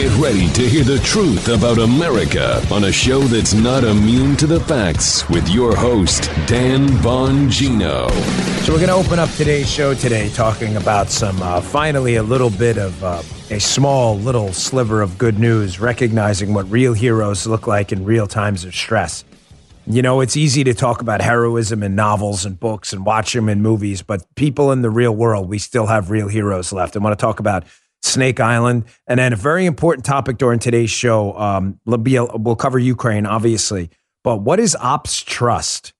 Get ready to hear the truth about America on a show that's not immune to the facts with your host, Dan Bongino. So, we're going to open up today's show today talking about some, uh, finally, a little bit of uh, a small little sliver of good news, recognizing what real heroes look like in real times of stress. You know, it's easy to talk about heroism in novels and books and watch them in movies, but people in the real world, we still have real heroes left. I want to talk about Snake Island. And then a very important topic during today's show. Um, we'll cover Ukraine, obviously, but what is Ops Trust?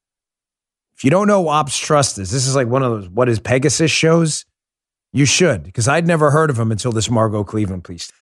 If you don't know Ops Trust is, this is like one of those what is Pegasus shows. You should, because I'd never heard of him until this Margot Cleveland piece.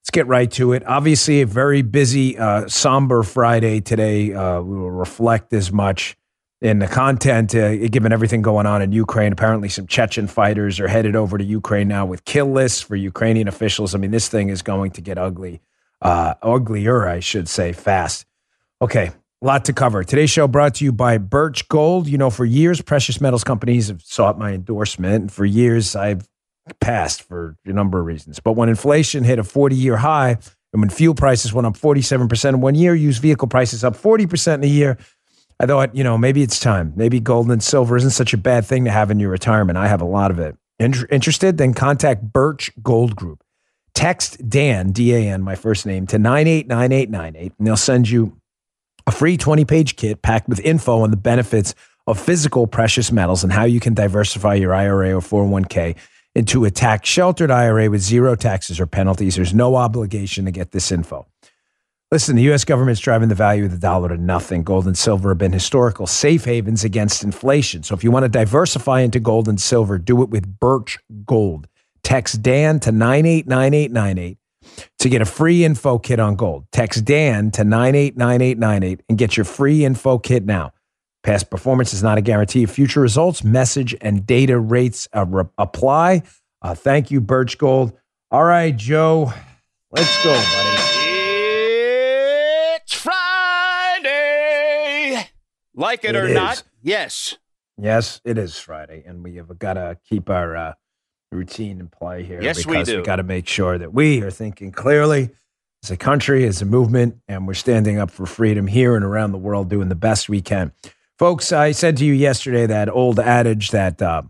Let's get right to it. Obviously, a very busy, uh, somber Friday today. Uh, we will reflect as much in the content, uh, given everything going on in Ukraine. Apparently, some Chechen fighters are headed over to Ukraine now with kill lists for Ukrainian officials. I mean, this thing is going to get ugly, uh, uglier, I should say, fast. Okay, a lot to cover. Today's show brought to you by Birch Gold. You know, for years, precious metals companies have sought my endorsement. And for years, I've passed for a number of reasons. But when inflation hit a 40 year high and when fuel prices went up 47% in one year, used vehicle prices up 40% in a year, I thought, you know, maybe it's time. Maybe gold and silver isn't such a bad thing to have in your retirement. I have a lot of it. Inter- interested? Then contact Birch Gold Group. Text Dan, D A N, my first name, to 989898, and they'll send you a free 20 page kit packed with info on the benefits of physical precious metals and how you can diversify your IRA or 401k into a tax sheltered IRA with zero taxes or penalties. There's no obligation to get this info. Listen, the U.S. government's driving the value of the dollar to nothing. Gold and silver have been historical safe havens against inflation. So if you want to diversify into gold and silver, do it with Birch Gold. Text Dan to 989898 to get a free info kit on gold. Text Dan to 989898 and get your free info kit now. Past performance is not a guarantee of future results. Message and data rates uh, re- apply. Uh, thank you, Birch Gold. All right, Joe, let's go, buddy. It's Friday. Like it, It or is. not, yes. Yes, it is Friday, and we have got to keep our uh, routine in play here. Yes, we because do. We got to make sure that we are thinking clearly as a country, as a movement, and we're standing up for freedom here and around the world, doing the best we can. Folks, I said to you yesterday that old adage that, uh,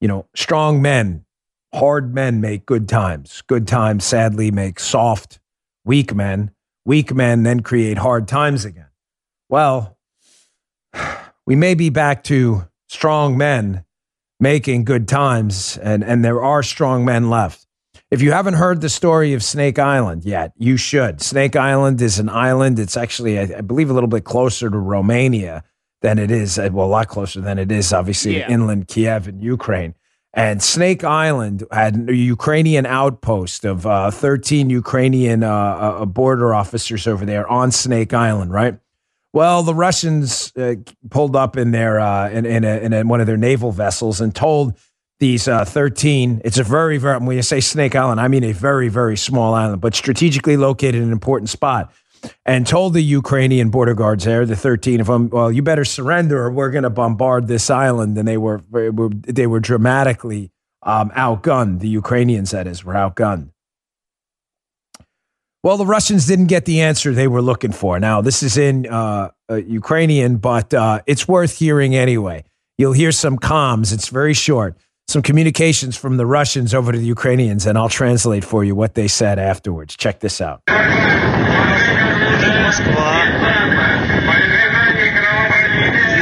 you know, strong men, hard men make good times. Good times, sadly, make soft, weak men. Weak men then create hard times again. Well, we may be back to strong men making good times, and, and there are strong men left. If you haven't heard the story of Snake Island yet, you should. Snake Island is an island. It's actually, I, I believe, a little bit closer to Romania than it is, uh, well, a lot closer than it is, obviously, Yeah. inland Kiev in Ukraine. And Snake Island had a Ukrainian outpost of uh, 13 Ukrainian uh, uh, border officers over there on Snake Island, right? Well, the Russians uh, pulled up in their uh, in in, a, in a, one of their naval vessels and told these uh, 13. It's a very very when you say Snake Island, I mean a very very small island, but strategically located in an important spot. And told the Ukrainian border guards there, the 13 of them, well, you better surrender or we're going to bombard this island. And they were they were dramatically um, outgunned. The Ukrainians, that is, were outgunned. Well, the Russians didn't get the answer they were looking for. Now, this is in uh, uh, Ukrainian, but uh, it's worth hearing anyway. You'll hear some comms. It's very short Some communications from the Russians over to the Ukrainians, and I'll translate for you what they said afterwards. Check this out. Москва.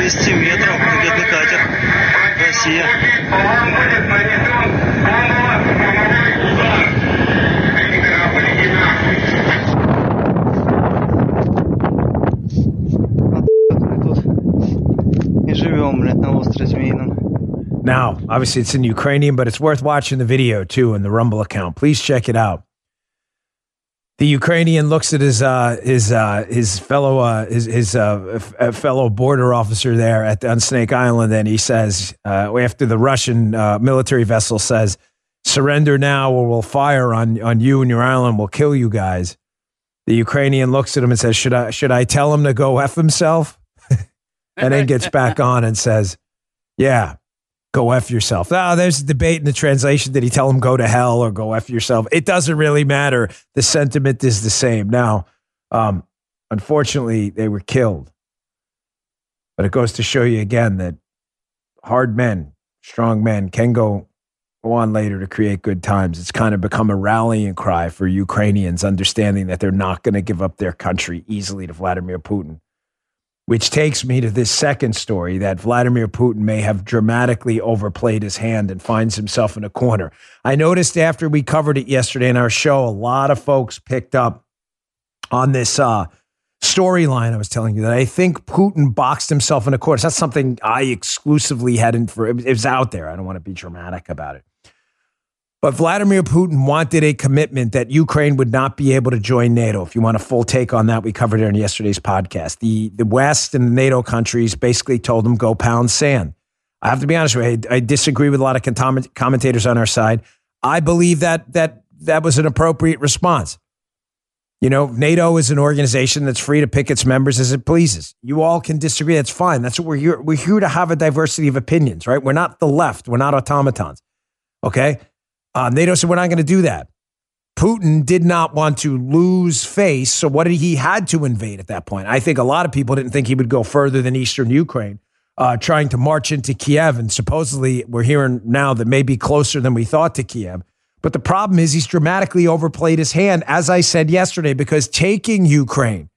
200 метров. Ракетный катер. Россия. Now, obviously, it's in Ukrainian, but it's worth watching the video too in the Rumble account. Please check it out. The Ukrainian looks at his uh, his uh, his fellow uh, his his uh, f- fellow border officer there at on Snake Island, and he says uh, after the Russian uh, military vessel says, "Surrender now, or we'll fire on on you and your island. We'll kill you guys." The Ukrainian looks at him and says, "Should I should I tell him to go f himself?" and then gets back on and says, "Yeah, go F yourself. Now, there's a debate in the translation. Did he tell him go to hell or go F yourself? It doesn't really matter. The sentiment is the same. Now, um, unfortunately, they were killed. But it goes to show you again that hard men, strong men can go, go on later to create good times. It's kind of become a rallying cry for Ukrainians, understanding that they're not going to give up their country easily to Vladimir Putin. Which takes me to this second story that Vladimir Putin may have dramatically overplayed his hand and finds himself in a corner. I noticed after we covered it yesterday in our show, a lot of folks picked up on this uh, storyline I was telling you that I think Putin boxed himself in a corner. That's something I exclusively hadn't for it was out there. I don't want to be dramatic about it. But Vladimir Putin wanted a commitment that Ukraine would not be able to join NATO. If you want a full take on that, we covered it in yesterday's podcast. The, the West and the NATO countries basically told him, go pound sand. I have to be honest with you, I, I disagree with a lot of commentators on our side. I believe that, that that was an appropriate response. You know, NATO is an organization that's free to pick its members as it pleases. You all can disagree. That's fine. That's what we're here. We're here to have a diversity of opinions, right? We're not the left. We're not automatons. Okay. Uh, NATO said, we're not going to do that. Putin did not want to lose face. So what did he had to invade at that point? I think a lot of people didn't think he would go further than eastern Ukraine, uh, trying to march into Kiev. And supposedly we're hearing now that may be closer than we thought to Kiev. But the problem is he's dramatically overplayed his hand, as I said yesterday, because taking Ukraine,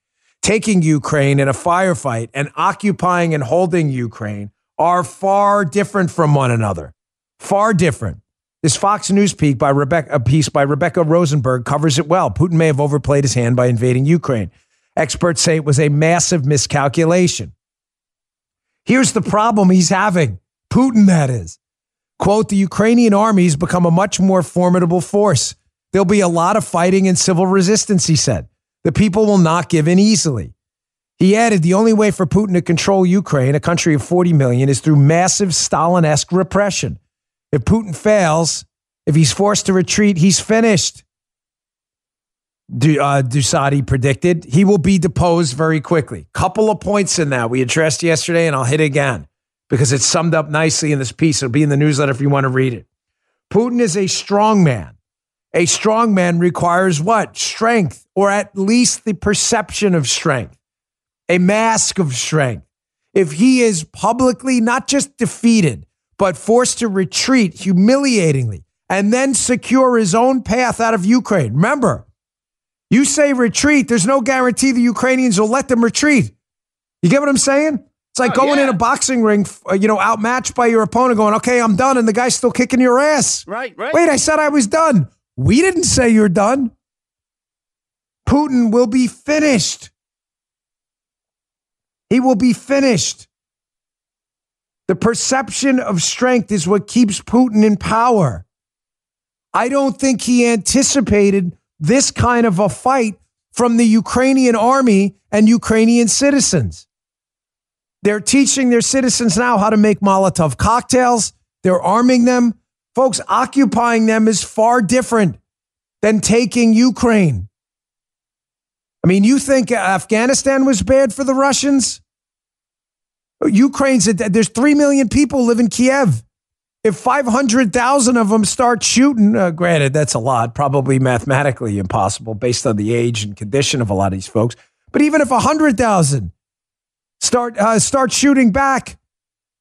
taking Ukraine in a firefight and occupying and holding Ukraine are far different from one another. Far different. This Fox News piece by Rebecca, piece by Rebecca Rosenberg covers it well. Putin may have overplayed his hand by invading Ukraine. Experts say it was a massive miscalculation. Here's the problem he's having Putin, that is. Quote, the Ukrainian army has become a much more formidable force. There'll be a lot of fighting and civil resistance, he said. The people will not give in easily. He added the only way for Putin to control Ukraine, a country of 40 million, is through massive Stalin esque repression. If Putin fails, if he's forced to retreat, he's finished. Du, uh, Dusadi predicted he will be deposed very quickly. Couple of points in that we addressed yesterday, and I'll hit again because it's summed up nicely in this piece. It'll be in the newsletter if you want to read it. Putin is a strong man. A strong man requires what? Strength, or at least the perception of strength, a mask of strength. If he is publicly not just defeated, but forced to retreat humiliatingly and then secure his own path out of Ukraine. Remember, you say retreat, there's no guarantee the Ukrainians will let them retreat. You get what I'm saying? It's like oh, going yeah. in a boxing ring, uh, you know, outmatched by your opponent, going, okay, I'm done. And the guy's still kicking your ass. Right, right. Wait, I said I was done. We didn't say you're done. Putin will be finished. He will be finished. The perception of strength is what keeps Putin in power. I don't think he anticipated this kind of a fight from the Ukrainian army and Ukrainian citizens. They're teaching their citizens now how to make Molotov cocktails. They're arming them. Folks, occupying them is far different than taking Ukraine. I mean, you think Afghanistan was bad for the Russians? Ukraine's there's three million people live in Kiev. If 500,000 of them start shooting, uh, granted, that's a lot, probably mathematically impossible based on the age and condition of a lot of these folks. But even if 100,000 start, uh, start shooting back,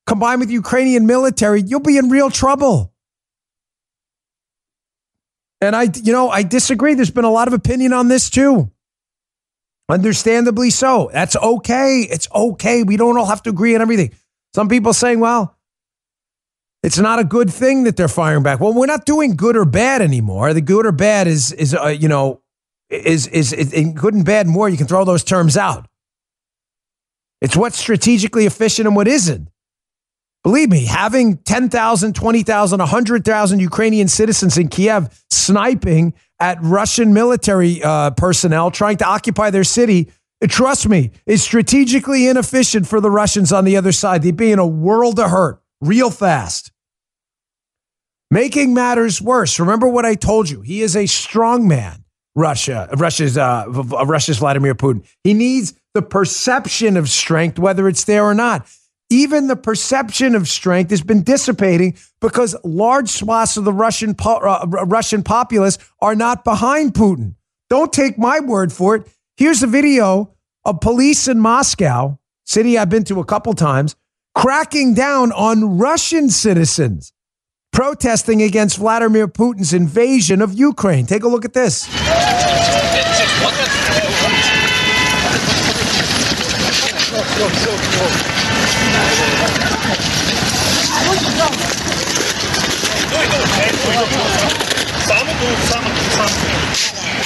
combined with Ukrainian military, you'll be in real trouble. And I, you know, I disagree. There's been a lot of opinion on this too. Understandably so. That's okay. It's okay. We don't all have to agree on everything. Some people saying, well, it's not a good thing that they're firing back. Well, we're not doing good or bad anymore. The good or bad is is uh, you know is is, is good and bad more. You can throw those terms out. It's what's strategically efficient and what isn't. Believe me, having 10,000, 20,000, 100,000 Ukrainian citizens in Kiev sniping at Russian military uh, personnel trying to occupy their city, trust me, is strategically inefficient for the Russians on the other side. They'd be in a world of hurt real fast. Making matters worse, remember what I told you. He is a strong man. Russia, Russia's, uh, Russia's Vladimir Putin. He needs the perception of strength, whether it's there or not. Even the perception of strength has been dissipating because large swaths of the Russian po- uh, Russian populace are not behind Putin. Don't take my word for it. Here's a video of police in Moscow, city I've been to a couple times, cracking down on Russian citizens protesting against Vladimir Putin's invasion of Ukraine. Take a look at this.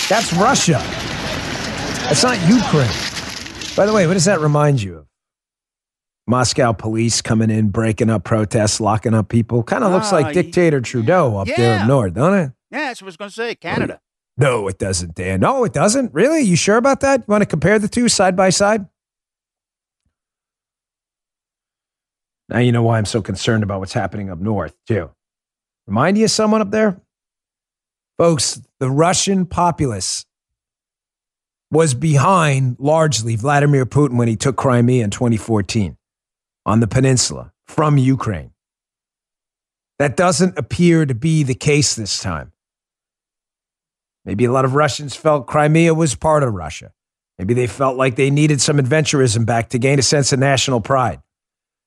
That's Russia. That's not Ukraine. By the way, what does that remind you of? Moscow police coming in, breaking up protests, locking up people. Kind of looks like ah, dictator Trudeau up yeah. there up north, don't it? Yeah, that's what I was going to say. Canada. No, it doesn't, Dan. No, it doesn't. Really? You sure about that? You want to compare the two side by side? Now you know why I'm so concerned about what's happening up north, too. Remind you of someone up there? Folks, the Russian populace was behind largely Vladimir Putin when he took Crimea in 2014 on the peninsula from Ukraine. That doesn't appear to be the case this time. Maybe a lot of Russians felt Crimea was part of Russia. Maybe they felt like they needed some adventurism back to gain a sense of national pride.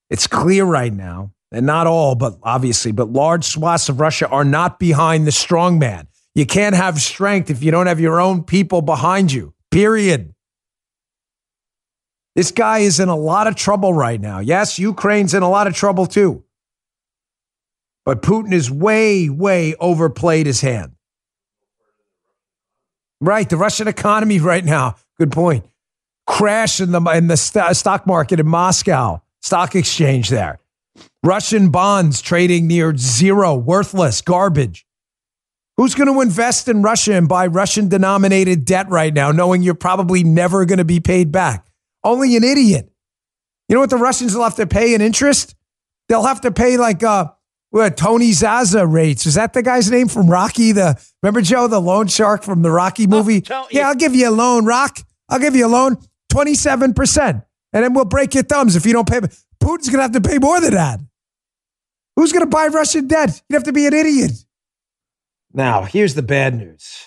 It's clear right now, and not all, but obviously, but large swaths of Russia are not behind the strongman. You can't have strength if you don't have your own people behind you, period. This guy is in a lot of trouble right now. Yes, Ukraine's in a lot of trouble too. But Putin has way, way overplayed his hand. Right, the Russian economy right now. Good point. Crash in the in the st- stock market in Moscow, stock exchange there. Russian bonds trading near zero, worthless, garbage. Who's going to invest in Russia and buy Russian denominated debt right now, knowing you're probably never going to be paid back? Only an idiot. You know what the Russians will have to pay in interest? They'll have to pay like uh, what, Tony Zaza rates. Is that the guy's name from Rocky? The remember Joe, the loan shark from the Rocky oh, movie? Oh, yeah, I'll give you a loan, Rock. I'll give you a loan, twenty seven percent, and then we'll break your thumbs if you don't pay. Putin's gonna have to pay more than that. Who's gonna buy Russian debt? You'd have to be an idiot. Now, here's the bad news.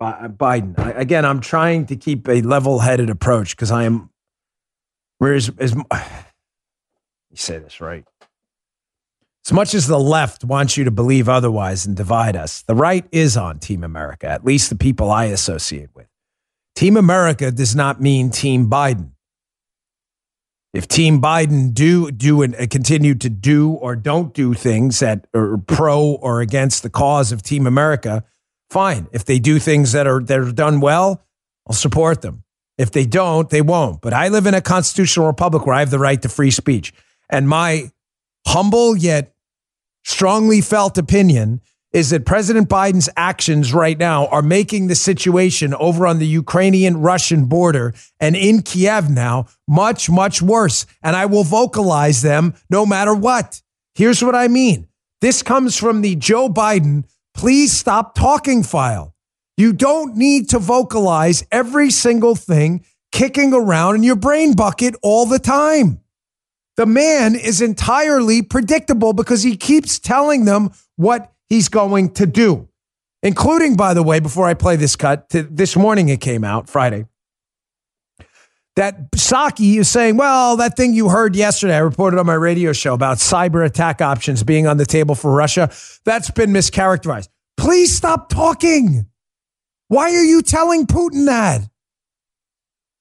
Uh, Biden. I, again, I'm trying to keep a level headed approach because I am. Whereas, as, you say this right. As much as the left wants you to believe otherwise and divide us, the right is on Team America, at least the people I associate with. Team America does not mean Team Biden. If Team Biden do do and uh, continue to do or don't do things that are pro or against the cause of Team America, fine. If they do things that are that are done well, I'll support them. If they don't, they won't. But I live in a constitutional republic where I have the right to free speech. And my humble yet strongly felt opinion is that President Biden's actions right now are making the situation over on the Ukrainian Russian border and in Kiev now much, much worse. And I will vocalize them no matter what. Here's what I mean this comes from the Joe Biden please stop talking file. You don't need to vocalize every single thing kicking around in your brain bucket all the time. The man is entirely predictable because he keeps telling them what he's going to do, including, by the way, before I play this cut, this morning it came out, Friday, that Psaki is saying, well, that thing you heard yesterday, I reported on my radio show about cyber attack options being on the table for Russia, that's been mischaracterized. Please stop talking. Why are you telling Putin that?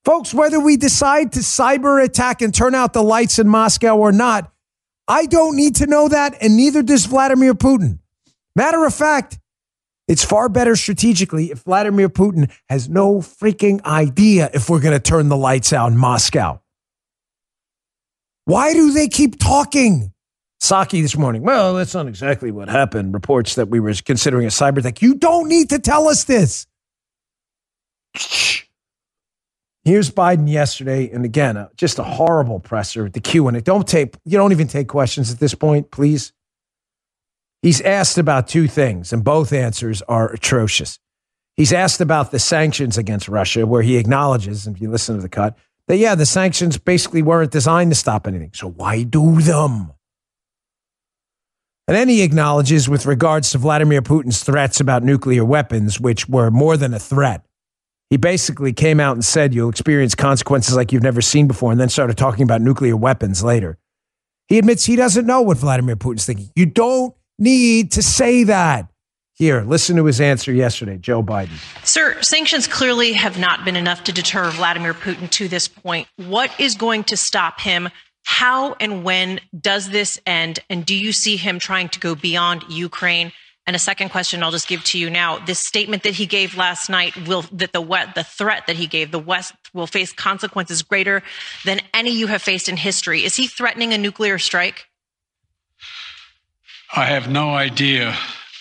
Folks, whether we decide to cyber attack and turn out the lights in Moscow or not, I don't need to know that, and neither does Vladimir Putin. Matter of fact, it's far better strategically if Vladimir Putin has no freaking idea if we're going to turn the lights out in Moscow. Why do they keep talking? Psaki this morning, well, that's not exactly what happened. Reports that we were considering a cyber attack. You don't need to tell us this. Here's Biden yesterday, and again, uh, just a horrible presser the Q and it. Don't take you don't even take questions at this point, please. He's asked about two things, and both answers are atrocious. He's asked about the sanctions against Russia, where he acknowledges, if you listen to the cut, that yeah, the sanctions basically weren't designed to stop anything. So why do them? And then he acknowledges with regards to Vladimir Putin's threats about nuclear weapons, which were more than a threat. He basically came out and said you'll experience consequences like you've never seen before, and then started talking about nuclear weapons later. He admits he doesn't know what Vladimir Putin's thinking. You don't need to say that. Here, listen to his answer yesterday, Joe Biden. Sir, sanctions clearly have not been enough to deter Vladimir Putin to this point. What is going to stop him how and when does this end? And do you see him trying to go beyond Ukraine? And a second question I'll just give to you now. This statement that he gave last night will that the the threat that he gave, the West will face consequences greater than any you have faced in history. Is he threatening a nuclear strike? I have no idea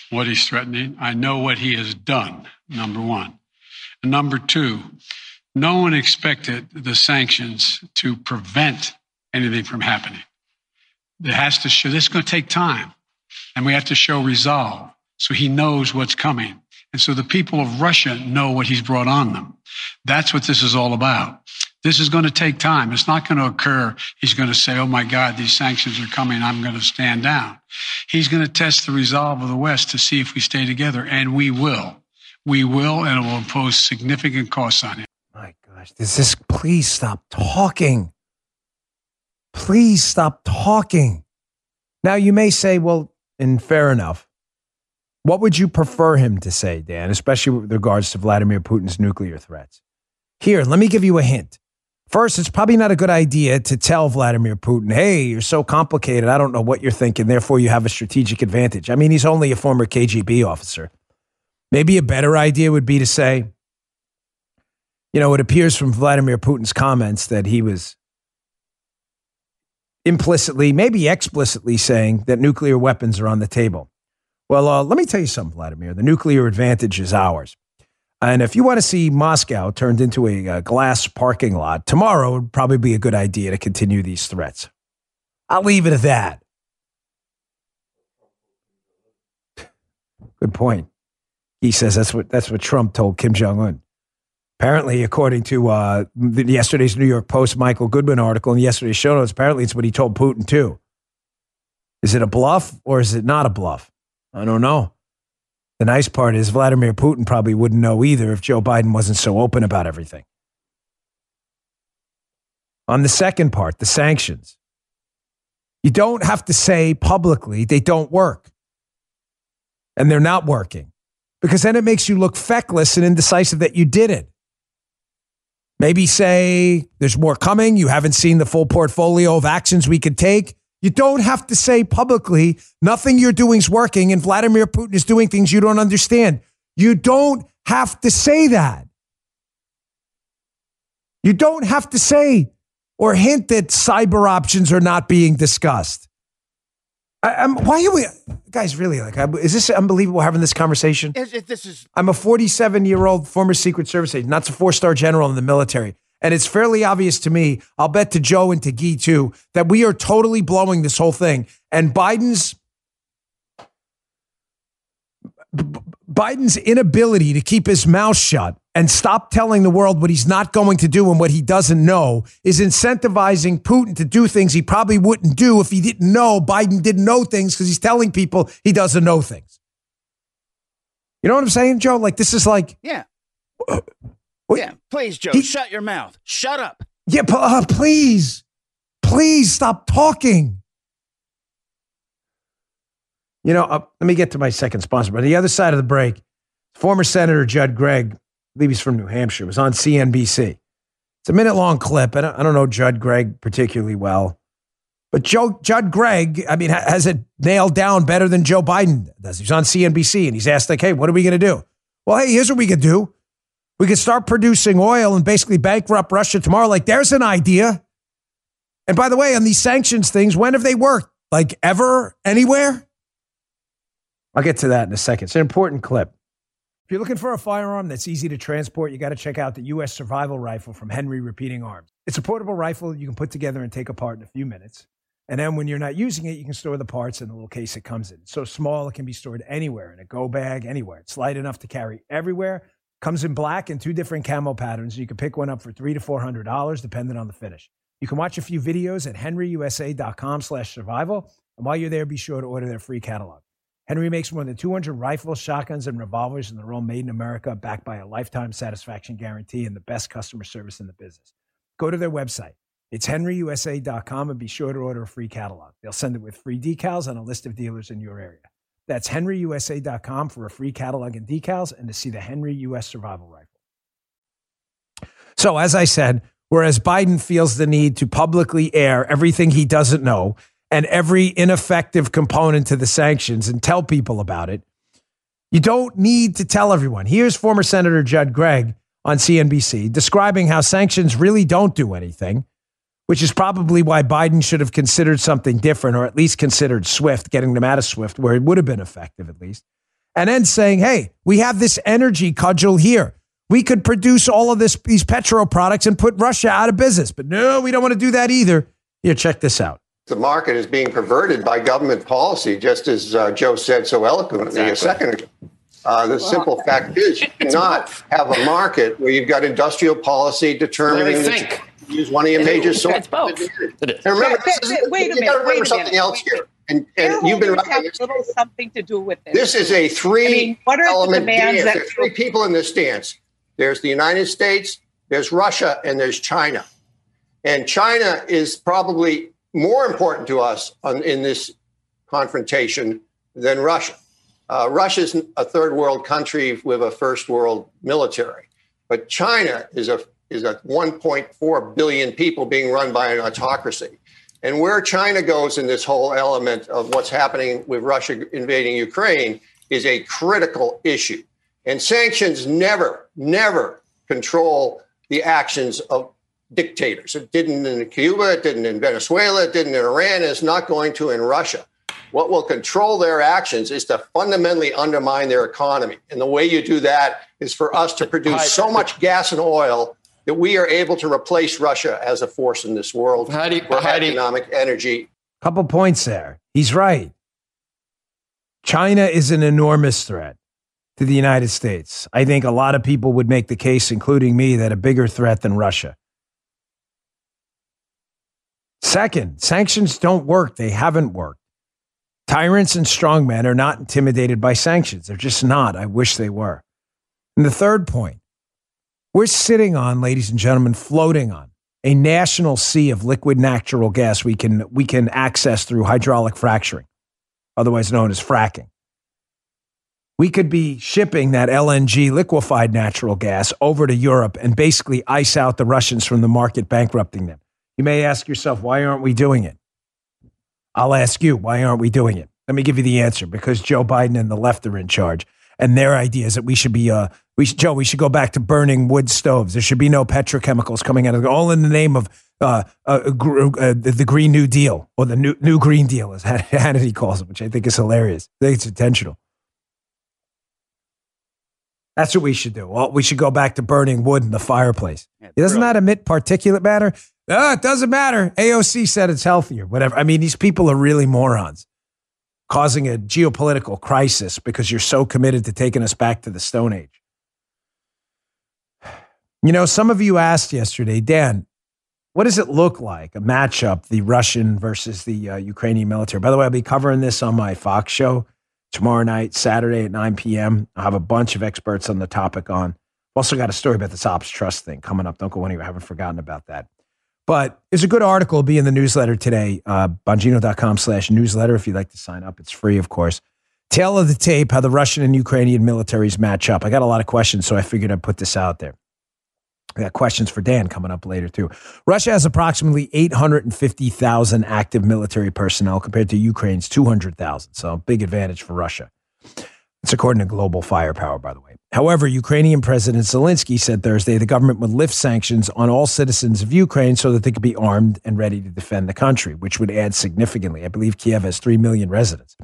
what he's threatening. I know what he has done, number one. And number two, no one expected the sanctions to prevent anything from happening. It has to show, this is going to take time and we have to show resolve so he knows what's coming. And so the people of Russia know what he's brought on them. That's what this is all about. This is going to take time. It's not going to occur. He's going to say, Oh my God, these sanctions are coming. I'm going to stand down. He's going to test the resolve of the West to see if we stay together. And we will. We will, and it will impose significant costs on him. My gosh, does this please stop talking? Please stop talking. Now, you may say, well, and fair enough. What would you prefer him to say, Dan, especially with regards to Vladimir Putin's nuclear threats? Here, let me give you a hint. First, it's probably not a good idea to tell Vladimir Putin, hey, you're so complicated. I don't know what you're thinking. Therefore, you have a strategic advantage. I mean, he's only a former KGB officer. Maybe a better idea would be to say, you know, it appears from Vladimir Putin's comments that he was implicitly, maybe explicitly saying that nuclear weapons are on the table. Well, uh, let me tell you something, Vladimir. The nuclear advantage is ours. And if you want to see Moscow turned into a, a glass parking lot, tomorrow would probably be a good idea to continue these threats. I'll leave it at that. Good point. He says that's what that's what Trump told Kim Jong Un. Apparently, according to uh, yesterday's New York Post Michael Goodwin article and yesterday's show notes, apparently it's what he told Putin too. Is it a bluff or is it not a bluff? I don't know. The nice part is Vladimir Putin probably wouldn't know either if Joe Biden wasn't so open about everything. On the second part, the sanctions, you don't have to say publicly they don't work and they're not working because then it makes you look feckless and indecisive that you did it. Maybe say there's more coming. You haven't seen the full portfolio of actions we could take. You don't have to say publicly nothing you're doing is working and Vladimir Putin is doing things you don't understand. You don't have to say that. You don't have to say or hint that cyber options are not being discussed. I, why are we, guys? Really, like, is this unbelievable having this conversation? Is, is, this is. I'm a 47 year old former Secret Service agent, not a four star general in the military, and it's fairly obvious to me. I'll bet to Joe and to Guy too that we are totally blowing this whole thing. And Biden's Biden's inability to keep his mouth shut and stop telling the world what he's not going to do and what he doesn't know is incentivizing Putin to do things he probably wouldn't do if he didn't know Biden didn't know things because he's telling people he doesn't know things. You know what I'm saying, Joe? Like this is like yeah, uh, yeah. Please, Joe, he, shut your mouth. Shut up. Yeah, uh, please, please stop talking. You know, uh, let me get to my second sponsor. But the other side of the break, former Senator Judd Gregg I believe he's from New Hampshire, was on CNBC. It's a minute long clip. I don't, I don't know Judd Gregg particularly well. But Joe, Judd Gregg, I mean, has it nailed down better than Joe Biden does. He's on CNBC and he's asked, like, hey, what are we going to do? Well, hey, here's what we could do. We could start producing oil and basically bankrupt Russia tomorrow. Like, there's an idea. And by the way, on these sanctions things, when have they worked? like ever anywhere? I'll get to that in a second. It's an important clip. If you're looking for a firearm that's easy to transport, you got to check out the U.S. Survival Rifle from Henry Repeating Arms. It's a portable rifle you can put together and take apart in a few minutes. And then when you're not using it, you can store the parts in the little case it comes in. It's so small, it can be stored anywhere in a go bag, anywhere. It's light enough to carry everywhere. Comes in black and two different camo patterns. You can pick one up for three to four hundred dollars, depending on the finish. You can watch a few videos at henryusa.com/survival, and while you're there, be sure to order their free catalog. Henry makes more than 200 rifles, shotguns, and revolvers, and they're all made in America, backed by a lifetime satisfaction guarantee and the best customer service in the business. Go to their website. It's henryusa.com and be sure to order a free catalog. They'll send it with free decals and a list of dealers in your area. That's henryusa.com for a free catalog and decals and to see the Henry US Survival Rifle. So, as I said, whereas Biden feels the need to publicly air everything he doesn't know and every ineffective component to the sanctions and tell people about it, you don't need to tell everyone. Here's former Senator Judd Gregg on CNBC describing how sanctions really don't do anything, which is probably why Biden should have considered something different or at least considered SWIFT, getting them out of SWIFT, where it would have been effective at least. And then saying, hey, we have this energy cudgel here. We could produce all of this, these petro products and put Russia out of business. But no, we don't want to do that either. Here, check this out. The market is being perverted by government policy, just as uh, Joe said so eloquently exactly. a second ago. Uh, the well, simple fact is, you cannot have a market where you've got industrial policy determining that you use one of your major sources. It's both. And remember, wait, wait, wait you got to remember something else here. And, and you've been have little something to do with this. This is a three I mean, what are element the dance. That- there are three people in this dance. There's the United States, there's Russia, and there's China. And China is probably more important to us on, in this confrontation than Russia. Uh, Russia is a third world country with a first world military, but China is a is a 1.4 billion people being run by an autocracy. And where China goes in this whole element of what's happening with Russia invading Ukraine is a critical issue. And sanctions never, never control the actions of dictators. It didn't in Cuba, it didn't in Venezuela, it didn't in Iran, it's not going to in Russia. What will control their actions is to fundamentally undermine their economy. And the way you do that is for us to produce so much gas and oil that we are able to replace Russia as a force in this world how do you, for how economic you, energy. Couple points there. He's right. China is an enormous threat to the United States. I think a lot of people would make the case, including me, that a bigger threat than Russia. Second, sanctions don't work. They haven't worked. Tyrants and strongmen are not intimidated by sanctions. They're just not. I wish they were. And the third point we're sitting on, ladies and gentlemen, floating on a national sea of liquid natural gas we can, we can access through hydraulic fracturing, otherwise known as fracking. We could be shipping that LNG liquefied natural gas over to Europe and basically ice out the Russians from the market, bankrupting them. You may ask yourself, why aren't we doing it? I'll ask you, why aren't we doing it? Let me give you the answer because Joe Biden and the left are in charge. And their idea is that we should be, uh, we should, Joe, we should go back to burning wood stoves. There should be no petrochemicals coming out of all in the name of uh, uh, gr- uh, the Green New Deal or the New, new Green Deal, as Hannity calls it, which I think is hilarious. I think it's intentional. That's what we should do. Well, we should go back to burning wood in the fireplace. Yeah, Doesn't that emit particulate matter? Oh, it doesn't matter. AOC said it's healthier, whatever. I mean, these people are really morons, causing a geopolitical crisis because you're so committed to taking us back to the Stone Age. You know, some of you asked yesterday, Dan, what does it look like, a matchup, the Russian versus the uh, Ukrainian military? By the way, I'll be covering this on my Fox show tomorrow night, Saturday at 9 p.m. I'll have a bunch of experts on the topic on. I've also got a story about this ops trust thing coming up. Don't go anywhere. I haven't forgotten about that. But it's a good article will be in the newsletter today, uh, bongino.com slash newsletter. If you'd like to sign up, it's free, of course. Tale of the tape, how the Russian and Ukrainian militaries match up. I got a lot of questions, so I figured I'd put this out there. I got questions for Dan coming up later, too. Russia has approximately 850,000 active military personnel compared to Ukraine's 200,000. So, big advantage for Russia. It's according to Global Firepower, by the way. However, Ukrainian President Zelensky said Thursday the government would lift sanctions on all citizens of Ukraine so that they could be armed and ready to defend the country, which would add significantly. I believe Kiev has 3 million residents.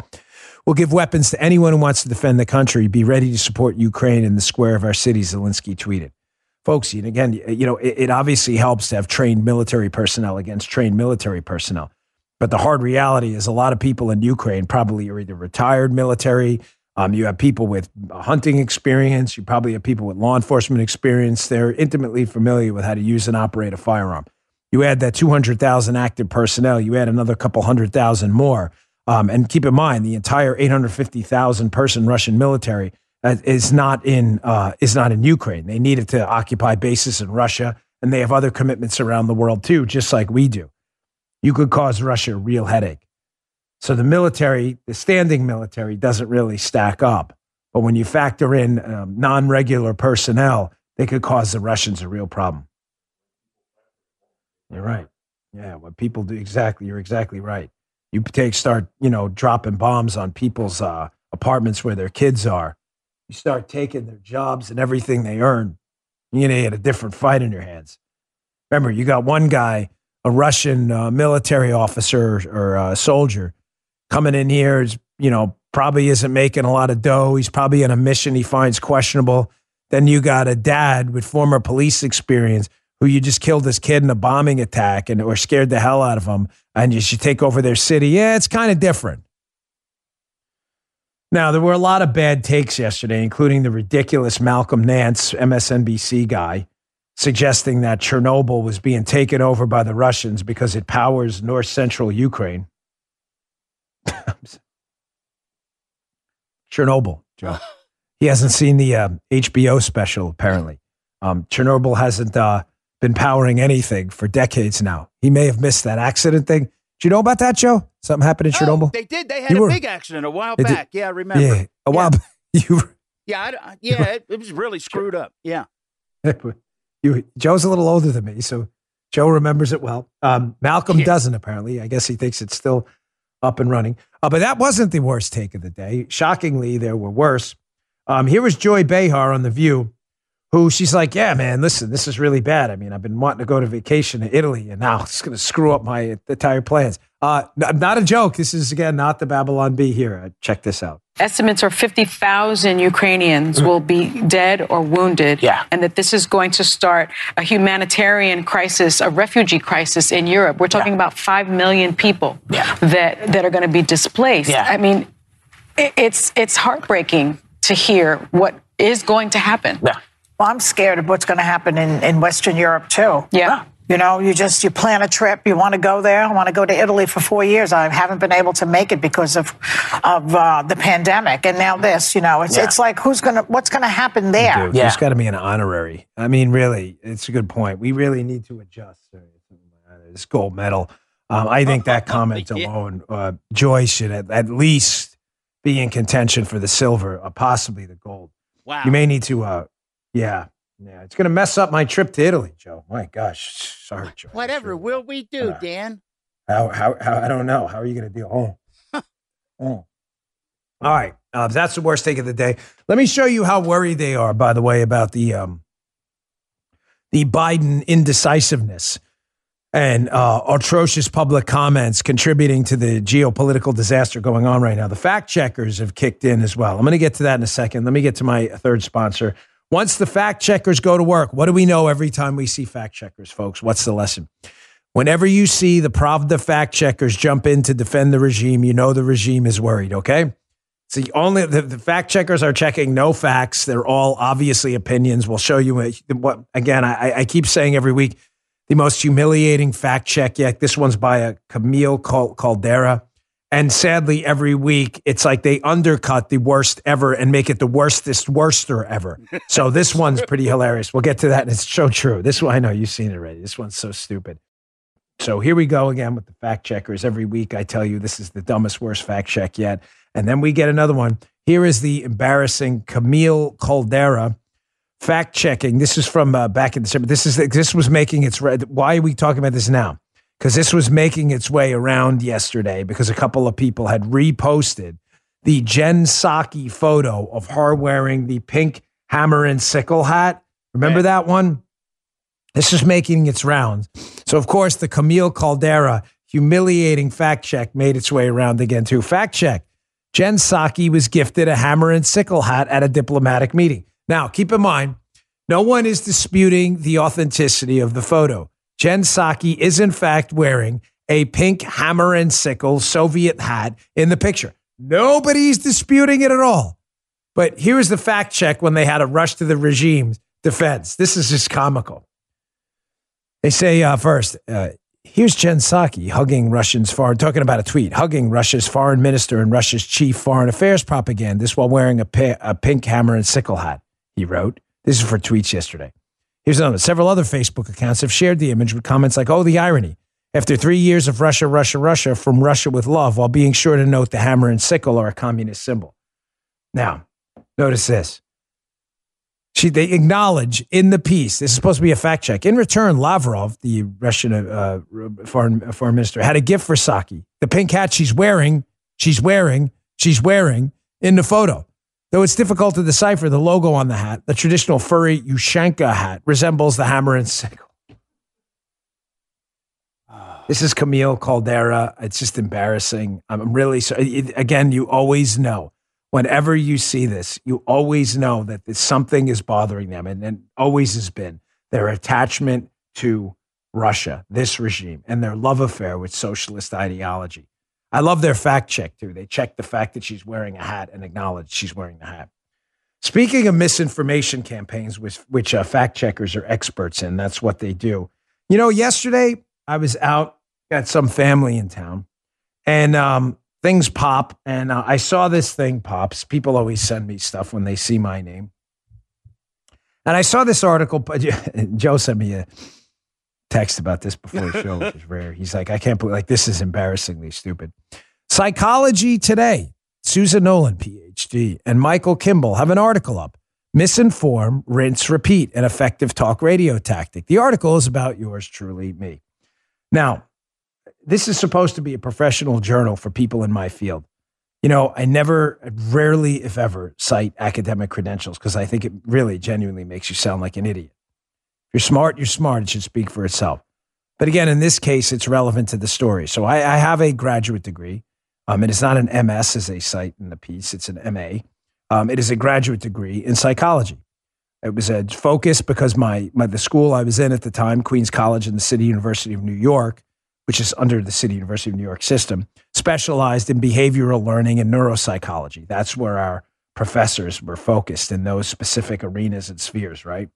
We'll give weapons to anyone who wants to defend the country. Be ready to support Ukraine in the square of our city, Zelensky tweeted. Folks, and again, you know, it, it obviously helps to have trained military personnel against trained military personnel. But the hard reality is a lot of people in Ukraine probably are either retired military, um, you have people with hunting experience. You probably have people with law enforcement experience. They're intimately familiar with how to use and operate a firearm. You add that 200,000 active personnel, you add another couple hundred thousand more. Um, and keep in mind, the entire 850,000 person Russian military uh, is not in uh, is not in Ukraine. They needed to occupy bases in Russia, and they have other commitments around the world too, just like we do. You could cause Russia a real headache. So the military, the standing military, doesn't really stack up. But when you factor in um, non regular personnel, they could cause the Russians a real problem. You're right. Yeah, what people do exactly, you're exactly right. You take start, you know, dropping bombs on people's uh, apartments where their kids are. You start taking their jobs and everything they earn. You know, you had a different fight in your hands. Remember, you got one guy, a Russian uh, military officer or uh, soldier, coming in here is, you know, probably isn't making a lot of dough. He's probably in a mission he finds questionable. Then you got a dad with former police experience who you just killed this kid in a bombing attack and or scared the hell out of him and you should take over their city. Yeah, it's kind of different. Now, there were a lot of bad takes yesterday, including the ridiculous Malcolm Nance, MSNBC guy, suggesting that Chernobyl was being taken over by the Russians because it powers north central Ukraine. Chernobyl, Joe. he hasn't seen the uh, HBO special, apparently. Um, Chernobyl hasn't uh, been powering anything for decades now. He may have missed that accident thing. Do you know about that, Joe? Something happened in oh, Chernobyl? They did. They had you a were, big accident a while back. Did, yeah, I remember. Yeah, a while yeah. back. You yeah, I, yeah, it, it, was really screwed up. Yeah. you, Joe's a little older than me, so Joe remembers it well. Um, Malcolm yeah. doesn't, apparently. I guess he thinks it's still up and running. Uh, but that wasn't the worst take of the day. Shockingly, there were worse. Um, here was Joy Behar on The View, who she's like, Yeah, man, listen, this is really bad. I mean, I've been wanting to go to vacation to Italy, and now it's going to screw up my entire plans. Uh, not a joke. This is, again, not the Babylon Bee here. Uh, check this out. Estimates are 50,000 Ukrainians will be dead or wounded. Yeah. And that this is going to start a humanitarian crisis, a refugee crisis in Europe. We're talking yeah. about 5 million people yeah. that, that are going to be displaced. Yeah. I mean, it's, it's heartbreaking to hear what is going to happen. Yeah. Well, I'm scared of what's going to happen in, in Western Europe, too. Yeah. You know, you just you plan a trip. You want to go there. I want to go to Italy for four years. I haven't been able to make it because of of uh, the pandemic, and now this. You know, it's yeah. it's like who's gonna what's gonna happen there? Dude, yeah. There's got to be an honorary. I mean, really, it's a good point. We really need to adjust this gold medal. Um, I think that comment alone, uh, Joy should at, at, least be in contention for the silver, uh, possibly the gold. Wow. You may need to, uh, yeah, yeah, it's going to mess up my trip to Italy, Joe. My gosh, sorry, Joe. Whatever sure. will we do, uh, Dan? How, how, how, I don't know. How are you going to deal? Oh. oh. All right. Uh, that's the worst take of the day. Let me show you how worried they are, by the way, about the um, the Biden indecisiveness and uh, atrocious public comments contributing to the geopolitical disaster going on right now. The fact checkers have kicked in as well. I'm going to get to that in a second. Let me get to my third sponsor. Once the fact checkers go to work, what do we know every time we see fact checkers, folks? What's the lesson? Whenever you see the Pravda fact checkers jump in to defend the regime, you know the regime is worried, okay? It's the only the, the, fact checkers are checking no facts. They're all obviously opinions. We'll show you what again. I, I keep saying every week the most humiliating fact check yet. This one's by a Camille Caldera. And sadly, every week it's like they undercut the worst ever and make it the worstest worster ever. So this one's pretty hilarious. We'll get to that. And it's so true. This one, I know you've seen it already. This one's so stupid. So here we go again with the fact checkers. Every week I tell you this is the dumbest, worst fact check yet. And then we get another one. Here is the embarrassing Camille Caldera fact checking. This is from uh, back in December. This is this was making its. Red. Why are we talking about this now? Because this was making its way around yesterday because a couple of people had reposted the Jen Psaki photo of her wearing the pink hammer and sickle hat. Remember that one? This is making its rounds. So, of course, the Camille Caldera humiliating fact check made its way around again, too. Fact check Jen Psaki was gifted a hammer and sickle hat at a diplomatic meeting. Now, keep in mind, no one is disputing the authenticity of the photo. Jen Psaki is, in fact, wearing a pink hammer and sickle Soviet hat in the picture. Nobody's disputing it at all. But here's the fact check when they had a rush to the regime's defense. This is just comical. They say uh, first, uh, here's Jen Psaki hugging Russians foreign, talking about a tweet, hugging Russia's foreign minister and Russia's chief foreign affairs propagandist while wearing a, pa- a pink hammer and sickle hat, he wrote. This is for tweets yesterday. Here's another. Several other Facebook accounts have shared the image with comments like, oh, the irony. After three years of Russia, Russia, Russia, from Russia with love, while being sure to note the hammer and sickle are a communist symbol. Now, notice this. She, they acknowledge in the piece, this is supposed to be a fact check. In return, Lavrov, the Russian uh, foreign, foreign minister, had a gift for Psaki. The pink hat she's wearing, she's wearing, she's wearing in the photo. Though it's difficult to decipher the logo on the hat, the traditional furry Ushanka hat resembles the hammer and sickle. This is Camille Caldera. It's just embarrassing. I'm really sorry. Again, you always know whenever you see this, you always know that something is bothering them, and, and always has been their attachment to Russia, this regime, and their love affair with socialist ideology. I love their fact check too. They check the fact that she's wearing a hat and acknowledge she's wearing the hat. Speaking of misinformation campaigns, which, which uh, fact checkers are experts in, that's what they do. You know, yesterday I was out, got some family in town, and um, things pop. And uh, I saw this thing pops. People always send me stuff when they see my name. And I saw this article. Joe sent me a text about this before the show, which is rare. He's like, I can't believe, like, this is embarrassingly stupid. Psychology Today, Susan Nolan, PhD, and Michael Kimball have an article up. Misinform, rinse, repeat, an effective talk radio tactic. The article is about yours truly, me. Now, this is supposed to be a professional journal for people in my field. You know, I never, rarely, if ever, cite academic credentials because I think it really genuinely makes you sound like an idiot you're smart, you're smart. It should speak for itself. But again, in this case, it's relevant to the story. So I, I have a graduate degree. Um, and it's not an MS as they cite in the piece, it's an MA. Um, it is a graduate degree in psychology. It was a focus because my, my the school I was in at the time, Queens College and the City University of New York, which is under the City University of New York system, specialized in behavioral learning and neuropsychology. That's where our professors were focused in those specific arenas and spheres, right?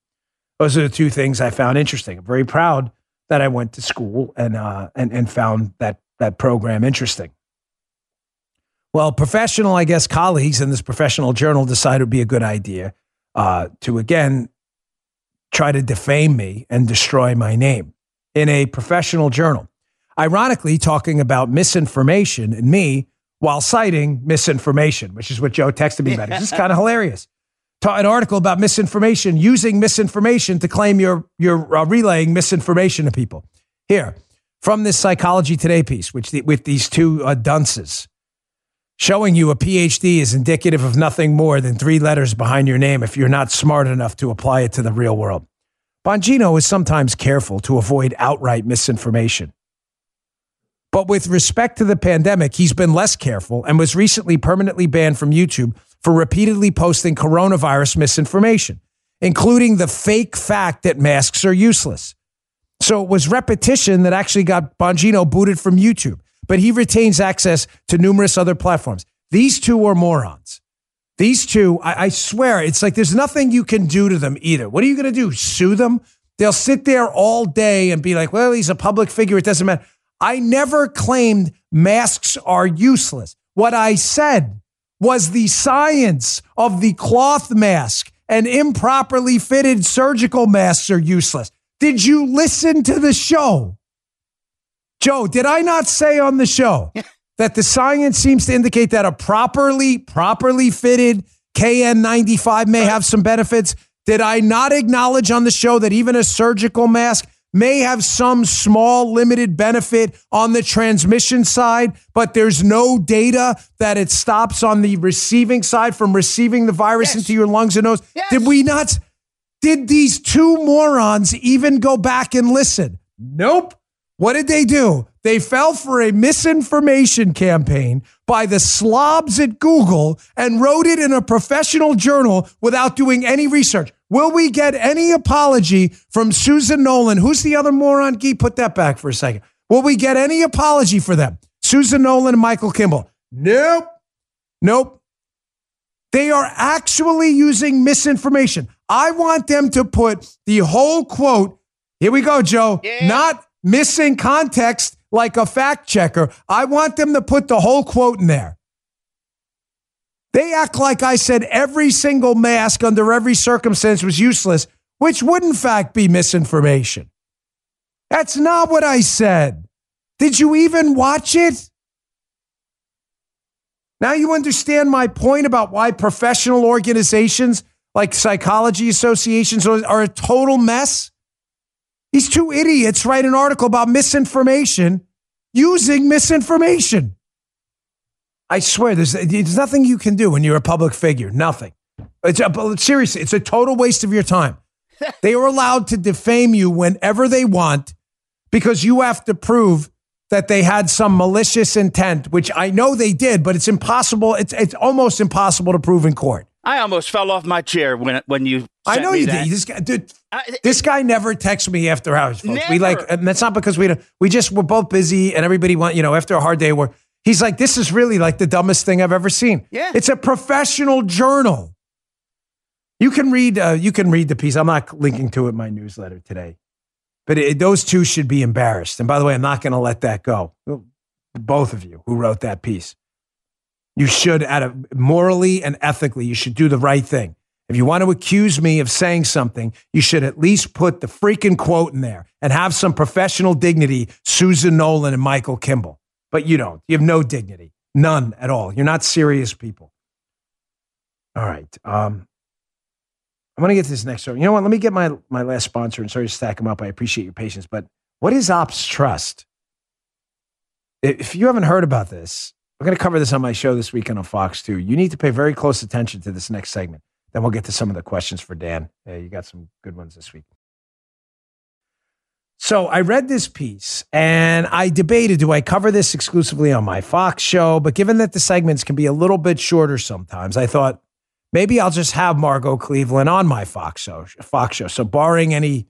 Those are the two things I found interesting. I'm very proud that I went to school and uh, and and found that that program interesting. Well, professional, I guess, colleagues in this professional journal decided it would be a good idea uh, to again try to defame me and destroy my name in a professional journal. Ironically, talking about misinformation and me while citing misinformation, which is what Joe texted me about. It's just kind of hilarious an article about misinformation, using misinformation to claim you're, you're uh, relaying misinformation to people. Here, from this Psychology Today piece, which the, with these two uh, dunces, showing you a PhD is indicative of nothing more than three letters behind your name if you're not smart enough to apply it to the real world. Bongino is sometimes careful to avoid outright misinformation. But with respect to the pandemic, he's been less careful and was recently permanently banned from YouTube for repeatedly posting coronavirus misinformation, including the fake fact that masks are useless. So it was repetition that actually got Bongino booted from YouTube, but he retains access to numerous other platforms. These two are morons. These two, I, I swear, it's like there's nothing you can do to them either. What are you going to do? Sue them? They'll sit there all day and be like, well, he's a public figure. It doesn't matter. I never claimed masks are useless. What I said was the science of the cloth mask and improperly fitted surgical masks are useless. Did you listen to the show? Joe, did I not say on the show that the science seems to indicate that a properly properly fitted KN95 may uh, have some benefits? Did I not acknowledge on the show that even a surgical mask may have some small limited benefit on the transmission side, but there's no data that it stops on the receiving side from receiving the virus yes. into your lungs and nose. Yes. Did we not? Did these two morons even go back and listen? Nope. What did they do? They fell for a misinformation campaign by the slobs at Google and wrote it in a professional journal without doing any research. Will we get any apology from Susan Nolan? Who's the other moron? Gee, put that back for a second. Will we get any apology for them? Susan Nolan and Michael Kimball. Nope. Nope. They are actually using misinformation. I want them to put the whole quote. Here we go, Joe. Yeah. Not missing context like a fact checker. I want them to put the whole quote in there. They act like I said every single mask under every circumstance was useless, which would in fact be misinformation. That's not what I said. Did you even watch it? Now you understand my point about why professional organizations like psychology associations are a total mess? These two idiots write an article about misinformation using misinformation. I swear, there's, there's nothing you can do when you're a public figure. Nothing. It's a, seriously, it's a total waste of your time. they are allowed to defame you whenever they want because you have to prove that they had some malicious intent, which I know they did, but it's impossible. It's, it's almost impossible to prove in court. I almost fell off my chair when when you. I know you that. did. This guy, dude, this guy never texts me after hours. Folks. We like, and that's not because we don't. we just we're both busy and everybody want you know after a hard day. We're he's like, this is really like the dumbest thing I've ever seen. Yeah, it's a professional journal. You can read uh, you can read the piece. I'm not linking to it in my newsletter today, but it, those two should be embarrassed. And by the way, I'm not going to let that go. Both of you who wrote that piece. You should, at a, morally and ethically, you should do the right thing. If you want to accuse me of saying something, you should at least put the freaking quote in there and have some professional dignity, Susan Nolan and Michael Kimball. But you don't. You have no dignity, none at all. You're not serious people. All right. Um, I'm going to get to this next story. You know what? Let me get my, my last sponsor and sorry to stack them up. I appreciate your patience. But what is Ops Trust? If you haven't heard about this, we're going to cover this on my show this weekend on Fox 2. You need to pay very close attention to this next segment. Then we'll get to some of the questions for Dan. you got some good ones this week. So I read this piece and I debated do I cover this exclusively on my Fox show? But given that the segments can be a little bit shorter sometimes, I thought maybe I'll just have Margot Cleveland on my Fox show. Fox show. So barring any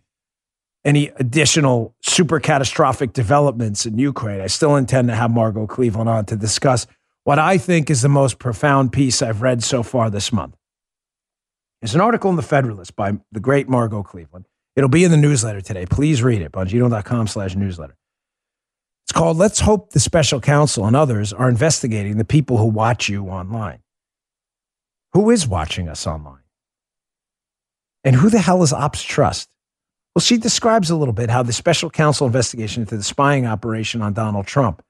any additional super catastrophic developments in Ukraine, I still intend to have Margot Cleveland on to discuss what I think is the most profound piece I've read so far this month. It's an article in the Federalist by the great Margot Cleveland. It'll be in the newsletter today. Please read it, bongino.com slash newsletter. It's called Let's Hope the Special Counsel and Others Are Investigating the People Who Watch You Online. Who is watching us online? And who the hell is Ops Trust? Well, she describes a little bit how the special counsel investigation into the spying operation on Donald Trump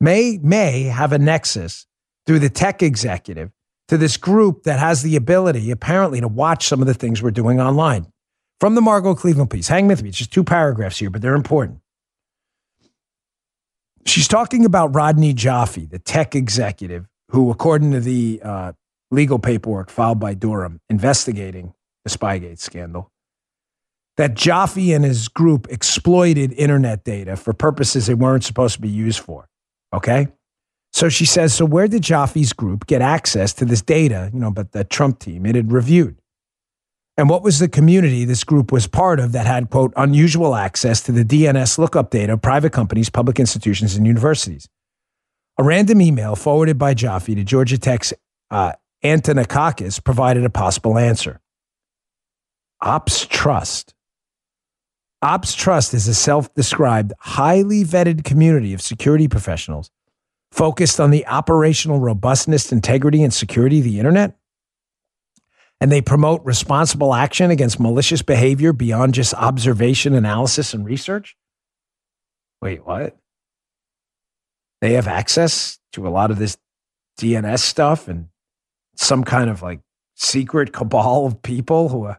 may, may have a nexus through the tech executive to this group that has the ability, apparently, to watch some of the things we're doing online. From the Margot Cleveland piece, hang with me. It's just two paragraphs here, but they're important. She's talking about Rodney Joffe, the tech executive who, according to the uh, legal paperwork filed by Durham investigating the Spygate scandal, that Joffe and his group exploited internet data for purposes they weren't supposed to be used for. Okay. So she says, so where did Joffe's group get access to this data, you know, but the Trump team it had reviewed? And what was the community this group was part of that had, quote, unusual access to the DNS lookup data of private companies, public institutions, and universities? A random email forwarded by Joffe to Georgia Tech's uh, Antonakakis provided a possible answer. Ops Trust Ops Trust is a self described, highly vetted community of security professionals focused on the operational robustness, integrity, and security of the internet. And they promote responsible action against malicious behavior beyond just observation, analysis, and research. Wait, what? They have access to a lot of this DNS stuff and some kind of like secret cabal of people who are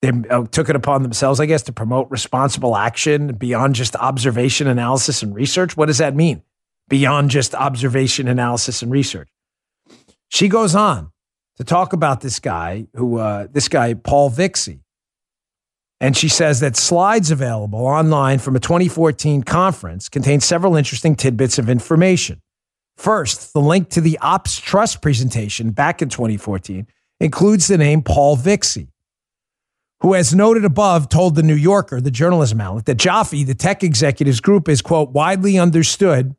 they uh, took it upon themselves, I guess, to promote responsible action beyond just observation, analysis, and research. What does that mean? Beyond just observation, analysis, and research. She goes on to talk about this guy who, uh, this guy, Paul Vixie. And she says that slides available online from a 2014 conference contain several interesting tidbits of information. First, the link to the Ops Trust presentation back in 2014 includes the name Paul Vixie who, as noted above, told the New Yorker, the journalism outlet, that Joffe, the tech executives group, is, quote, widely understood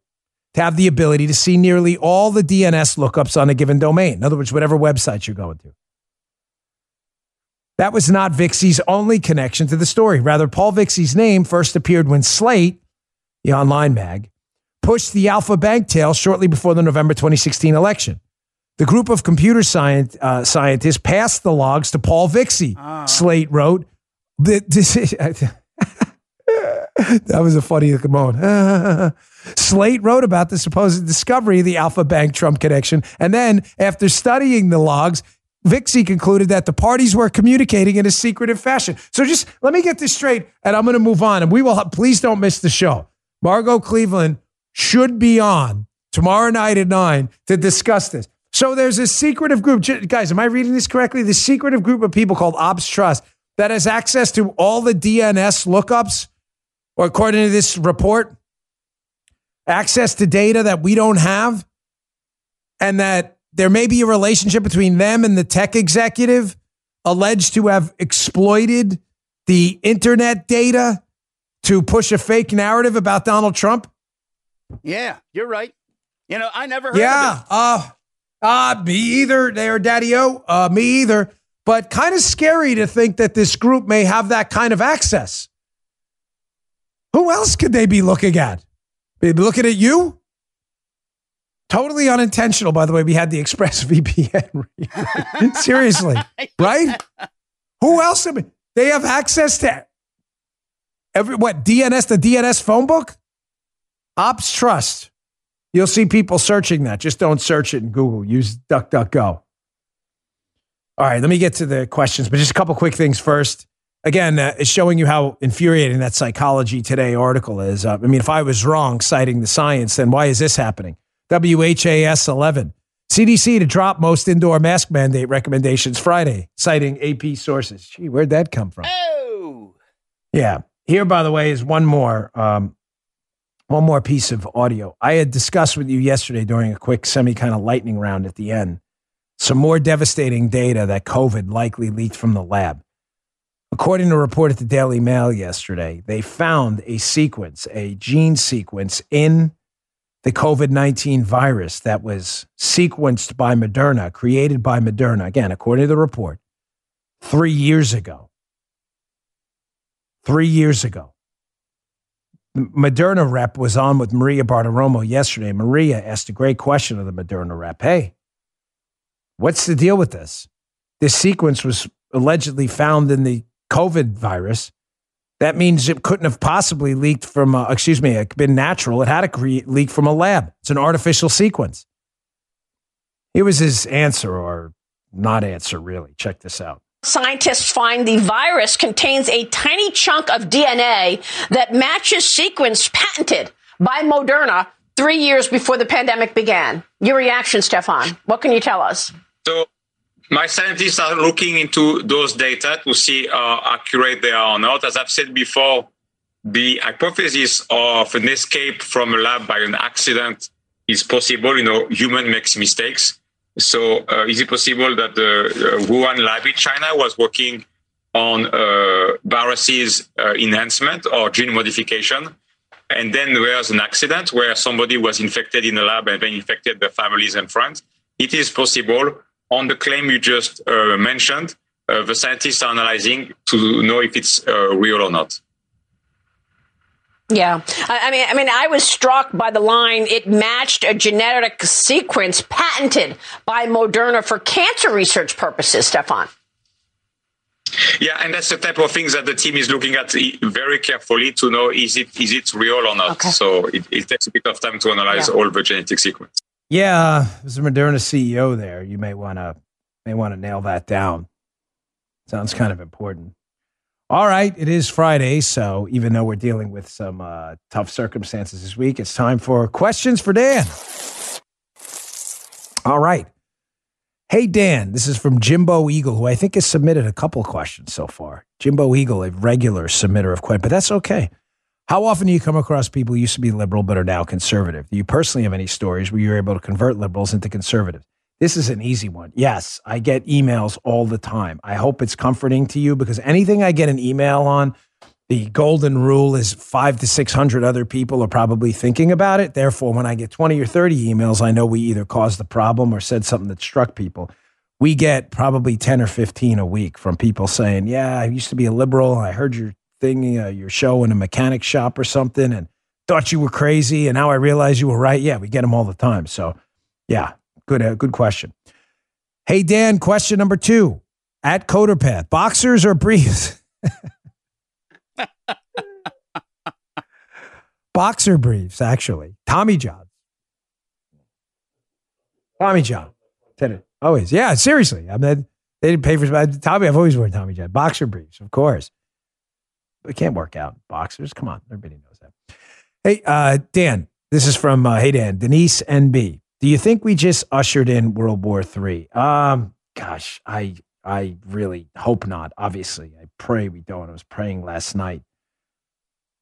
to have the ability to see nearly all the DNS lookups on a given domain. In other words, whatever website you're going to. That was not Vixie's only connection to the story. Rather, Paul Vixie's name first appeared when Slate, the online mag, pushed the Alfa Bank tale shortly before the November 2016 election. The group of computer science, uh, scientists passed the logs to Paul Vixie. Ah. Slate wrote. that was a funny moment. Slate wrote about the supposed discovery of the Alfa Bank Trump connection. And then, after studying the logs, Vixie concluded that the parties were communicating in a secretive fashion. So just let me get this straight, and I'm going to move on. And we will, please don't miss the show. Margot Cleveland should be on tomorrow night at nine to discuss this. So there's a secretive group. Guys, am I reading this correctly? The secretive group of people called Ops Trust that has access to all the DNS lookups, or according to this report, access to data that we don't have, and that there may be a relationship between them and the tech executive alleged to have exploited the internet data to push a fake narrative about Donald Trump? Yeah, you're right. You know, I never heard yeah, Uh, uh, me either, there, Daddy O. Uh, me either. But kind of scary to think that this group may have that kind of access. Who else could they be looking at? They Be looking at you? Totally unintentional, by the way. We had the ExpressVPN. Seriously, right? Who else? They have access to every what DNS, the DNS phone book, Ops Trust. You'll see people searching that. Just don't search it in Google. Use DuckDuckGo. All right, let me get to the questions, but just a couple quick things first. Again, uh, it's showing you how infuriating that Psychology Today article is. Uh, I mean, if I was wrong citing the science, then why is this happening? WHAS 11. CDC to drop most indoor mask mandate recommendations Friday, citing AP sources. Gee, where'd that come from? Oh. Yeah. Here, by the way, is one more. Um, one more piece of audio. I had discussed with you yesterday during a quick semi kind of lightning round at the end some more devastating data that COVID likely leaked from the lab. According to a report at the Daily Mail yesterday, they found a sequence, a gene sequence in the COVID 19 virus that was sequenced by Moderna, created by Moderna, again, according to the report, three years ago. Three years ago. Moderna rep was on with Maria Bartiromo yesterday. Maria asked a great question of the Moderna rep. Hey, what's the deal with this? This sequence was allegedly found in the COVID virus. That means it couldn't have possibly leaked from, uh, excuse me, it been natural. It had to cre- leak from a lab. It's an artificial sequence. It was his answer, or not answer, really. Check this out. Scientists find the virus contains a tiny chunk of DNA that matches sequence patented by Moderna three years before the pandemic began. Your reaction, Stefan? What can you tell us? So, my scientists are looking into those data to see how accurate they are or not. As I've said before, the hypothesis of an escape from a lab by an accident is possible. You know, human makes mistakes. So uh, is it possible that the uh, Wuhan lab in China was working on uh, viruses uh, enhancement or gene modification? And then there was an accident where somebody was infected in the lab and then infected their families and friends. It is possible. On the claim you just uh, mentioned, uh, the scientists are analyzing to know if it's real or not. Yeah, I mean, I mean, I was struck by the line. It matched a genetic sequence patented by Moderna for cancer research purposes. Stefan. Yeah, and that's the type of things that the team is looking at very carefully to know is it is it real or not. Okay. So it, it, takes a bit of time to analyze yeah. all the genetic sequence. Yeah, as a Moderna CEO there, you may want to may want to nail that down. Sounds kind of important. All right, it is Friday, so even though we're dealing with some uh, tough circumstances this week, it's time for questions for Dan. All right. Hey, Dan, this is from Jimbo Eagle, who I think has submitted a couple questions so far. Jimbo Eagle, a regular submitter of questions, but that's okay. How often do you come across people who used to be liberal but are now conservative? Do you personally have any stories where you were able to convert liberals into conservatives? This is an easy one. Yes, I get emails all the time. I hope it's comforting to you because anything I get an email on, the golden rule is five to 600 other people are probably thinking about it. Therefore, when I get 20 or 30 emails, I know we either caused the problem or said something that struck people. We get probably 10 or 15 a week from people saying, Yeah, I used to be a liberal. I heard your thing, uh, your show in a mechanic shop or something, and thought you were crazy, and now I realize you were right. Yeah, we get them all the time. So, yeah, good, uh, good question. Hey Dan, question number two at Coderpath: boxers or briefs? Boxer briefs, actually. Tommy John. Tommy John. Always. Yeah, seriously. I mean, they didn't pay for Tommy. I've always worn Tommy John. Boxer briefs, of course. It can't work out. Boxers, come on. Everybody knows that. Hey, uh, Dan, this is from, uh, hey, Dan, Denise NB. Do you think we just ushered in World War III? Um, gosh, I, I really hope not. Obviously, I pray we don't. I was praying last night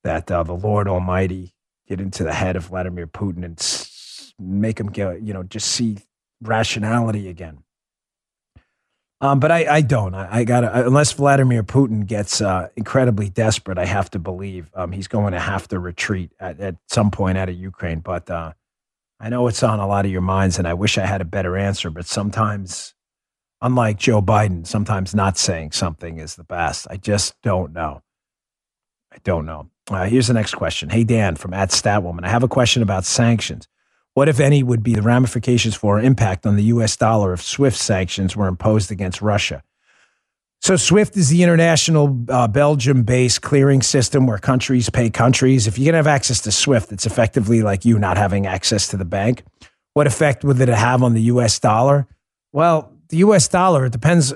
that uh, the Lord Almighty get into the head of Vladimir Putin and make him get, you know, just see rationality again. Um, but I, I don't. I, I got unless Vladimir Putin gets uh, incredibly desperate, I have to believe um, he's going to have to retreat at, at some point out of Ukraine. But uh, I know it's on a lot of your minds, and I wish I had a better answer. But sometimes, unlike Joe Biden, sometimes not saying something is the best. I just don't know. I don't know. Uh, here's the next question. Hey, Dan from at Statwoman. I have a question about sanctions. What, if any, would be the ramifications for or impact on the U.S. dollar if SWIFT sanctions were imposed against Russia? So, SWIFT is the international uh, Belgium based clearing system where countries pay countries. If you can have access to SWIFT, it's effectively like you not having access to the bank. What effect would it have on the U.S. dollar? Well, the U.S. dollar, it depends,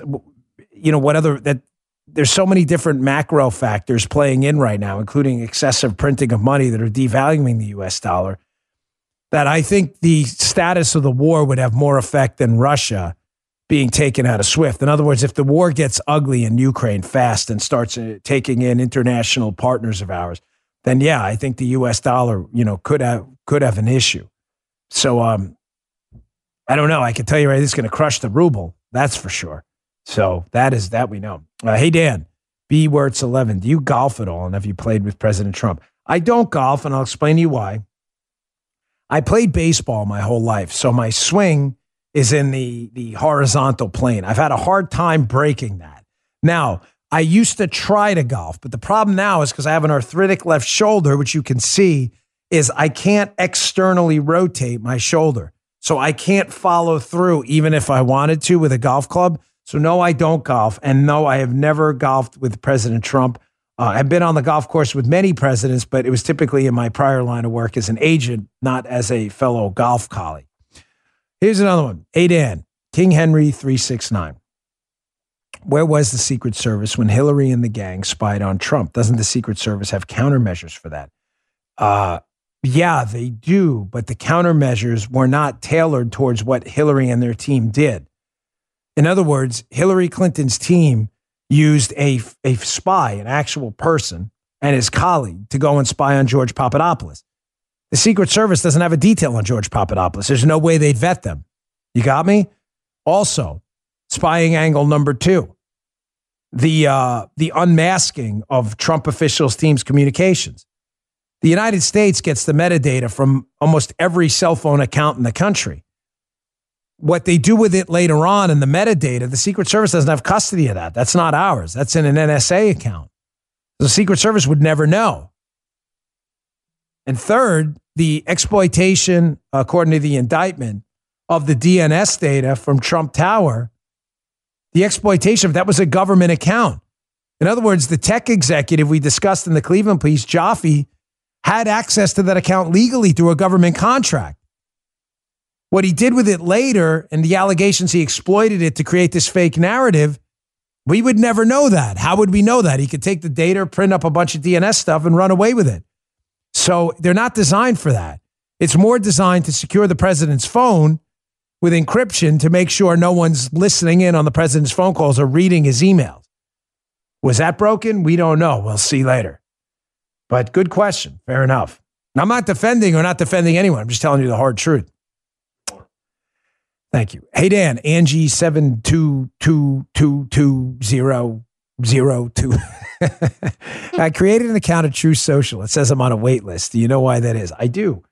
you know, what other, that there's so many different macro factors playing in right now, including excessive printing of money that are devaluing the US dollar that I think the status of the war would have more effect than Russia being taken out of SWIFT. In other words, if the war gets ugly in Ukraine fast and starts uh, taking in international partners of ours, then yeah, I think the U.S. dollar, you know, could have could have an issue. So, um, I don't know. I can tell you right, it's going to crush the ruble. That's for sure. So that is that we know. Uh, hey Dan, B Wertz eleven. Do you golf at all? And have you played with President Trump? I don't golf, and I'll explain to you why. I played baseball my whole life, so my swing is in the the horizontal plane. I've had a hard time breaking that. Now, I used to try to golf, but the problem now is because I have an arthritic left shoulder, which you can see is I can't externally rotate my shoulder. So I can't follow through even if I wanted to with a golf club. So no, I don't golf, and no, I have never golfed with President Trump. Uh, I've been on the golf course with many presidents, but it was typically in my prior line of work as an agent, not as a fellow golf colleague. Here's another one. Adan, King Henry 369. Where was the Secret Service when Hillary and the gang spied on Trump? Doesn't the Secret Service have countermeasures for that? Uh, yeah, they do, but the countermeasures were not tailored towards what Hillary and their team did. In other words, Hillary Clinton's team used a, a spy, an actual person, and his colleague to go and spy on George Papadopoulos. The Secret Service doesn't have a detail on George Papadopoulos. There's no way they'd vet them. You got me? Also, spying angle number two the, uh, the unmasking of Trump officials' team's communications. The United States gets the metadata from almost every cell phone account in the country what they do with it later on in the metadata, the Secret Service doesn't have custody of that. That's not ours. That's in an NSA account. The Secret Service would never know. And third, the exploitation, according to the indictment, of the DNS data from Trump Tower, the exploitation of that was a government account. In other words, the tech executive we discussed in the Cleveland Police, Joffe, had access to that account legally through a government contract. What he did with it later and the allegations he exploited it to create this fake narrative, We would never know that. How would we know that? He could take the data, print up a bunch of DNS stuff, and run away with it. So they're not designed for that. It's more designed to secure the president's phone with encryption to make sure no one's listening in on the president's phone calls or reading his emails. Was that broken? We don't know. We'll see later. But good question. Fair enough. I'm not defending or not defending anyone. I'm just telling you the hard truth. Thank you. Hey Dan, Angie seven two two two two zero zero two. I created an account at Truth Social. It says I'm on a wait list. Do you know why that is? I do.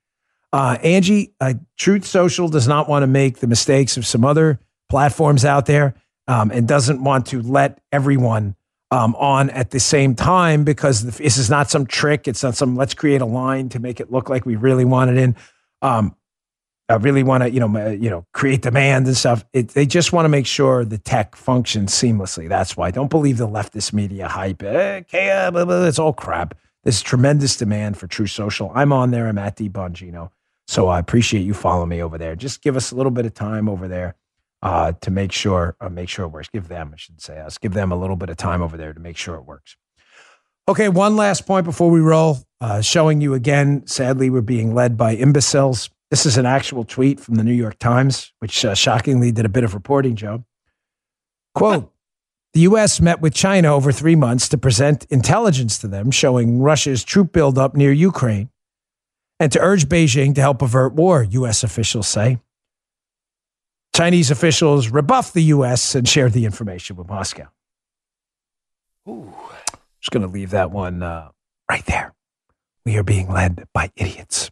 Uh, Angie, uh, Truth Social does not want to make the mistakes of some other platforms out there, um, and doesn't want to let everyone um, on at the same time because this is not some trick. It's not some let's create a line to make it look like we really want it in. Um, I really want to, you know, you know, create demand and stuff. It, they just want to make sure the tech functions seamlessly. That's why. Don't believe the leftist media hype. Eh, blah, blah, it's all crap. There's tremendous demand for True Social. I'm on there. I'm at D Bongino. So I appreciate you following me over there. Just give us a little bit of time over there uh, to make sure uh, make sure it works. Give them, I should say us, give them a little bit of time over there to make sure it works. Okay, one last point before we roll. Uh, showing you again. Sadly, we're being led by imbeciles. This is an actual tweet from the New York Times, which uh, shockingly did a bit of reporting, Joe. Quote The U.S. met with China over three months to present intelligence to them showing Russia's troop buildup near Ukraine and to urge Beijing to help avert war, U.S. officials say. Chinese officials rebuffed the U.S. and shared the information with Moscow. Ooh. Just going to leave that one uh, right there. We are being led by idiots.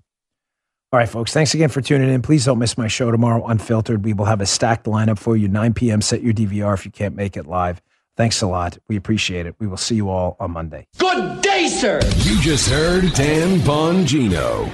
All right, folks, thanks again for tuning in. Please don't miss my show tomorrow, Unfiltered. We will have a stacked lineup for you, 9 p.m. Set your DVR if you can't make it live. Thanks a lot. We appreciate it. We will see you all on Monday. Good day, sir. You just heard Dan Bongino.